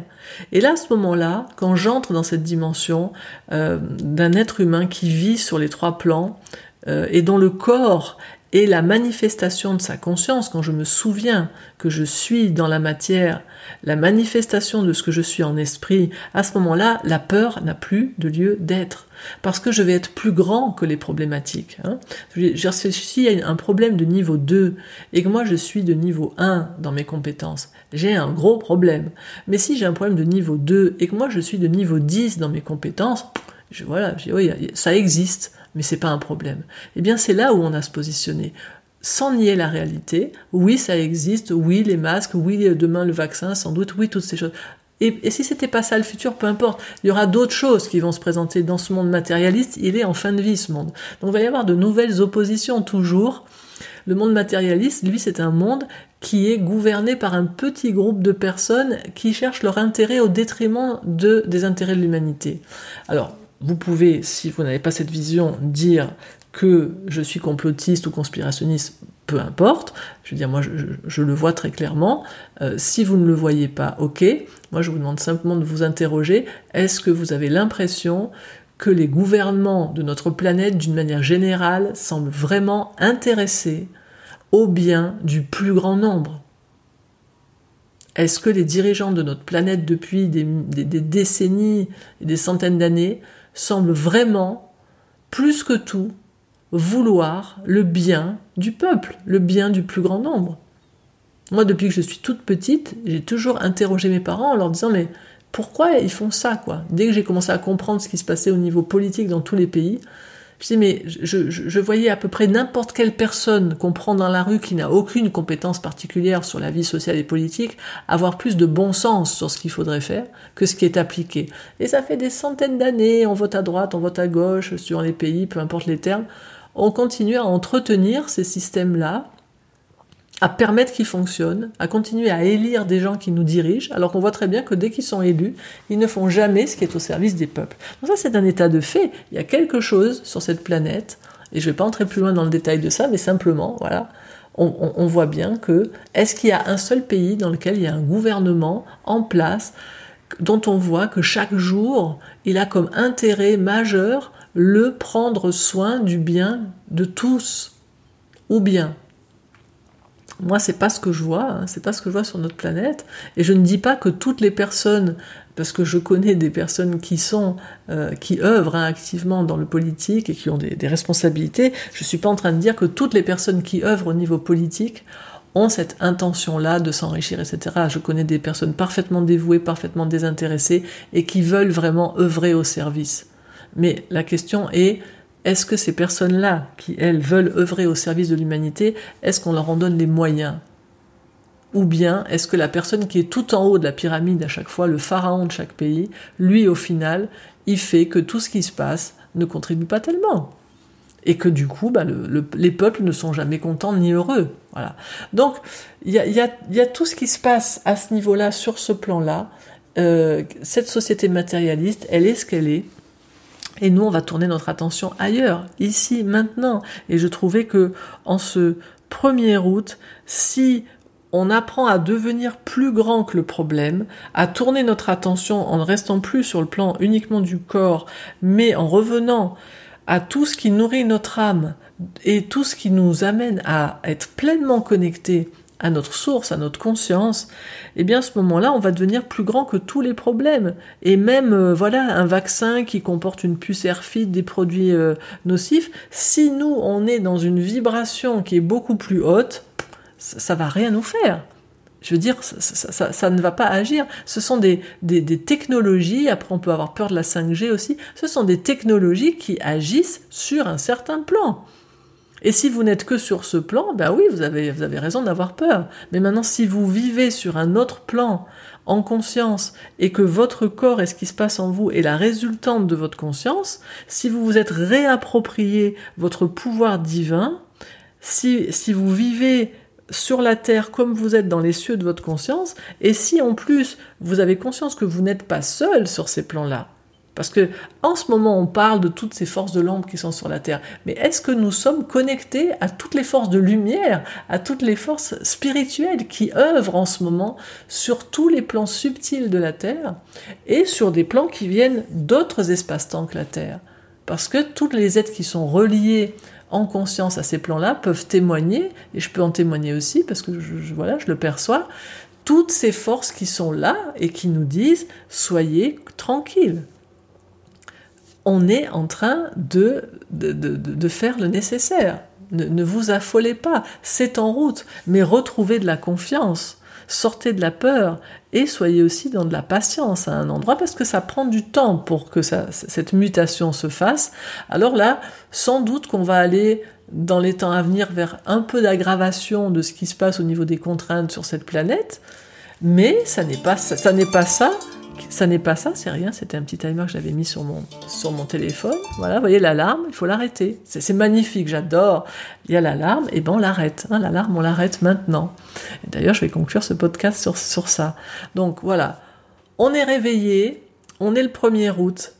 Et là, à ce moment-là, quand j'entre dans cette dimension euh, d'un être humain qui vit sur les trois plans, euh, et dont le corps est la manifestation de sa conscience, quand je me souviens que je suis dans la matière, la manifestation de ce que je suis en esprit, à ce moment-là, la peur n'a plus de lieu d'être. Parce que je vais être plus grand que les problématiques. Hein. S'il y a un problème de niveau 2 et que moi je suis de niveau 1 dans mes compétences, j'ai un gros problème. Mais si j'ai un problème de niveau 2 et que moi je suis de niveau 10 dans mes compétences, voilà, ça existe mais c'est pas un problème. Eh bien, c'est là où on a se positionner. Sans nier la réalité, oui, ça existe, oui, les masques, oui, demain le vaccin, sans doute, oui, toutes ces choses. Et, et si c'était pas ça le futur, peu importe, il y aura d'autres choses qui vont se présenter dans ce monde matérialiste. Il est en fin de vie ce monde. Donc il va y avoir de nouvelles oppositions toujours. Le monde matérialiste, lui, c'est un monde qui est gouverné par un petit groupe de personnes qui cherchent leur intérêt au détriment de, des intérêts de l'humanité. Alors, vous pouvez, si vous n'avez pas cette vision, dire que je suis complotiste ou conspirationniste, peu importe. Je veux dire, moi, je, le vois très clairement. Euh, si vous ne le voyez pas, ok. Moi, je vous demande simplement de vous interroger. Est-ce que vous avez l'impression que les gouvernements de notre planète, d'une manière générale, semblent vraiment intéressés au bien du plus grand nombre? Est-ce que les dirigeants de notre planète depuis des décennies et des centaines d'années semble vraiment, plus que tout, vouloir le bien du peuple, le bien du plus grand nombre. Moi, depuis que je suis toute petite, j'ai toujours interrogé mes parents en leur disant mais pourquoi ils font ça quoi? Dès que j'ai commencé à comprendre ce qui se passait au niveau politique dans tous les pays, je dis, mais je, voyais à peu près n'importe quelle personne qu'on prend dans la rue qui n'a aucune compétence particulière sur la vie sociale et politique avoir plus de bon sens sur ce qu'il faudrait faire que ce qui est appliqué. Et ça fait des centaines d'années, on vote à droite, on vote à gauche, sur les pays, peu importe les termes. On continue à entretenir ces systèmes-là à permettre qu'ils fonctionnent, à continuer à élire des gens qui nous dirigent, alors qu'on voit très bien que dès qu'ils sont élus, ils ne font jamais ce qui est au service des peuples. Donc ça, c'est un état de fait. Il y a quelque chose sur cette planète, et je ne vais pas entrer plus loin dans le détail de ça, mais simplement, voilà, on, voit bien que est-ce qu'il y a un seul pays dans lequel il y a un gouvernement en place dont on voit que chaque jour, il a comme intérêt majeur le prendre soin du bien de tous, ou bien moi, c'est pas ce que je vois, hein, c'est pas ce que je vois sur notre planète. Et je ne dis pas que toutes les personnes, parce que je connais des personnes qui sont, euh, qui œuvrent hein, activement dans le politique et qui ont des, responsabilités. Je suis pas en train de dire que toutes les personnes qui œuvrent au niveau politique ont cette intention-là de s'enrichir, etc. Je connais des personnes parfaitement dévouées, parfaitement désintéressées et qui veulent vraiment œuvrer au service. Mais la question est, est-ce que ces personnes-là, qui elles veulent œuvrer au service de l'humanité, est-ce qu'on leur en donne les moyens? Ou bien est-ce que la personne qui est tout en haut de la pyramide à chaque fois, le pharaon de chaque pays, lui au final, il fait que tout ce qui se passe ne contribue pas tellement? Et que du coup, bah, les peuples ne sont jamais contents ni heureux. Voilà. Donc, il y a, tout ce qui se passe à ce niveau-là, sur ce plan-là. Euh, cette société matérialiste, elle est ce qu'elle est. Et nous, on va tourner notre attention ailleurs, ici, maintenant. Et je trouvais que en ce 1er août, si on apprend à devenir plus grand que le problème, à tourner notre attention en ne restant plus sur le plan uniquement du corps, mais en revenant à tout ce qui nourrit notre âme et tout ce qui nous amène à être pleinement connectés à notre source, à notre conscience, eh bien à ce moment-là, on va devenir plus grand que tous les problèmes. Et même, euh, voilà, un vaccin qui comporte une puce airfit, des produits euh, nocifs, si nous, on est dans une vibration qui est beaucoup plus haute, ça, ça va rien nous faire. Je veux dire, ça, ne va pas agir. Ce sont des, technologies, après on peut avoir peur de la 5G aussi, ce sont des technologies qui agissent sur un certain plan. Et si vous n'êtes que sur ce plan, ben oui, vous avez, vous avez raison d'avoir peur. Mais maintenant, si vous vivez sur un autre plan, en conscience, et que votre corps et ce qui se passe en vous est la résultante de votre conscience, si vous vous êtes réapproprié votre pouvoir divin, si, si vous vivez sur la terre comme vous êtes dans les cieux de votre conscience, et si en plus vous avez conscience que vous n'êtes pas seul sur ces plans-là, parce que en ce moment on parle de toutes ces forces de l'ombre qui sont sur la terre, mais est-ce que nous sommes connectés à toutes les forces de lumière, à toutes les forces spirituelles qui œuvrent en ce moment sur tous les plans subtils de la terre et sur des plans qui viennent d'autres espaces-temps que la terre? Parce que toutes les êtres qui sont reliés en conscience à ces plans-là peuvent témoigner, et je peux en témoigner aussi parce que je, voilà, je le perçois, toutes ces forces qui sont là et qui nous disent soyez tranquilles. On est en train de, de, de, faire le nécessaire. Ne, vous affolez pas, c'est en route, mais retrouvez de la confiance. Sortez de la peur et soyez aussi dans de la patience à un endroit parce que ça prend du temps pour que cette mutation se fasse. Alors là, sans doute qu'on va aller dans les temps à venir vers un peu d'aggravation de ce qui se passe au niveau des contraintes sur cette planète, mais ça n'est pas ça n'est pas ça ça n'est pas ça, c'est rien, c'était un petit timer que j'avais mis sur mon, sur mon téléphone. Voilà, vous voyez l'alarme, il faut l'arrêter. C'est magnifique, j'adore. Il y a l'alarme, et ben on l'arrête. Hein, l'alarme, on l'arrête maintenant. D'ailleurs, je vais conclure ce podcast sur, sur ça. Donc voilà, on est réveillé, on est le 1er août,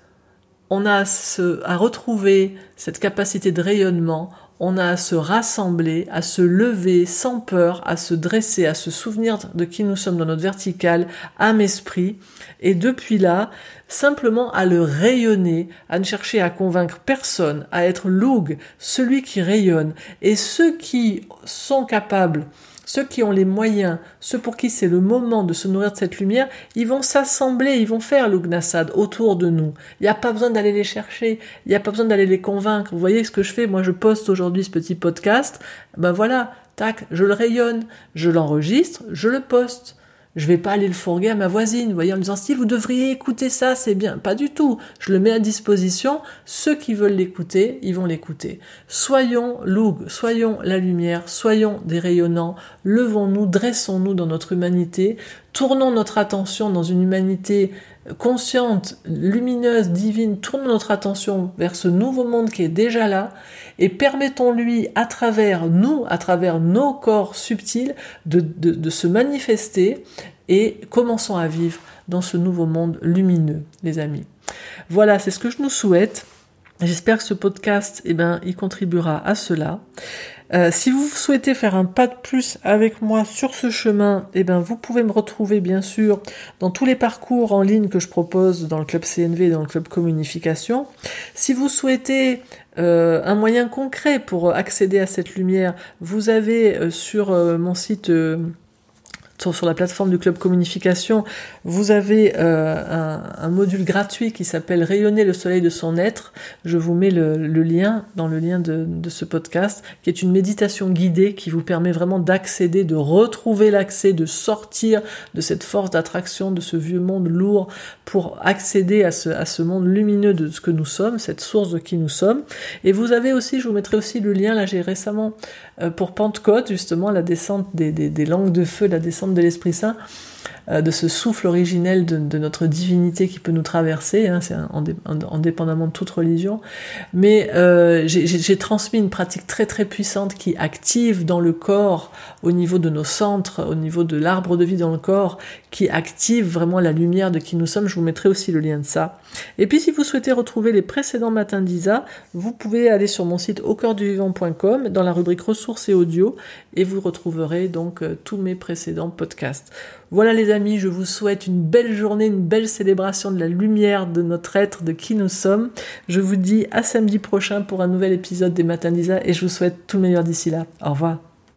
on a ce, à retrouver cette capacité de rayonnement, on a à se rassembler, à se lever sans peur, à se dresser, à se souvenir de qui nous sommes dans notre verticale, âme-esprit, et depuis là, simplement à le rayonner, à ne chercher à convaincre personne, à être l'oug, celui qui rayonne, et ceux qui sont capables ceux qui ont les moyens, ceux pour qui c'est le moment de se nourrir de cette lumière, ils vont s'assembler, ils vont faire l'Ugnasad autour de nous. Il n'y a pas besoin d'aller les chercher, il n'y a pas besoin d'aller les convaincre. Vous voyez ce que je fais Moi, je poste aujourd'hui ce petit podcast. Ben voilà, tac, je le rayonne, je l'enregistre, je le poste. Je vais pas aller le fourguer à ma voisine, vous voyez, en disant si vous devriez écouter ça, c'est bien. Pas du tout. Je le mets à disposition. Ceux qui veulent l'écouter, ils vont l'écouter. Soyons l'oug, soyons la lumière, soyons des rayonnants, levons-nous, dressons-nous dans notre humanité, tournons notre attention dans une humanité consciente, lumineuse, divine, tournons notre attention vers ce nouveau monde qui est déjà là et permettons-lui à travers nous, à travers nos corps subtils, de, de, se manifester et commençons à vivre dans ce nouveau monde lumineux, les amis. Voilà, c'est ce que je nous souhaite. J'espère que ce podcast, eh ben, il contribuera à cela. Euh, si vous souhaitez faire un pas de plus avec moi sur ce chemin, eh ben, vous pouvez me retrouver bien sûr dans tous les parcours en ligne que je propose dans le club CNV et dans le club communication. Si vous souhaitez euh, un moyen concret pour accéder à cette lumière, vous avez euh, sur mon site sur, la plateforme du Club Communication, vous avez euh, un, module gratuit qui s'appelle Rayonner le soleil de son être. Je vous mets le, lien dans le lien de, ce podcast, qui est une méditation guidée qui vous permet vraiment d'accéder, de retrouver l'accès, de sortir de cette force d'attraction, de ce vieux monde lourd, pour accéder à ce, monde lumineux de ce que nous sommes, cette source de qui nous sommes. Et vous avez aussi, je vous mettrai aussi le lien, là j'ai récemment pour Pentecôte, justement, la descente des, langues de feu, la descente de l'Esprit Saint, euh, de ce souffle originel de, notre divinité qui peut nous traverser, hein, c'est indépendamment de toute religion. Mais euh, j'ai transmis une pratique très très puissante qui active dans le corps, au niveau de nos centres, au niveau de l'arbre de vie dans le corps, qui active vraiment la lumière de qui nous sommes. Je vous mettrai aussi le lien de ça. Et puis si vous souhaitez retrouver les précédents matins d'Isa, vous pouvez aller sur mon site aucoeurduvivant.com dans la rubrique ressources et audio et vous retrouverez donc euh, tous mes précédents podcasts. Voilà les amis, je vous souhaite une belle journée, une belle célébration de la lumière de notre être, de qui nous sommes. Je vous dis à samedi prochain pour un nouvel épisode des Matins d'Isa et je vous souhaite tout le meilleur d'ici là. Au revoir.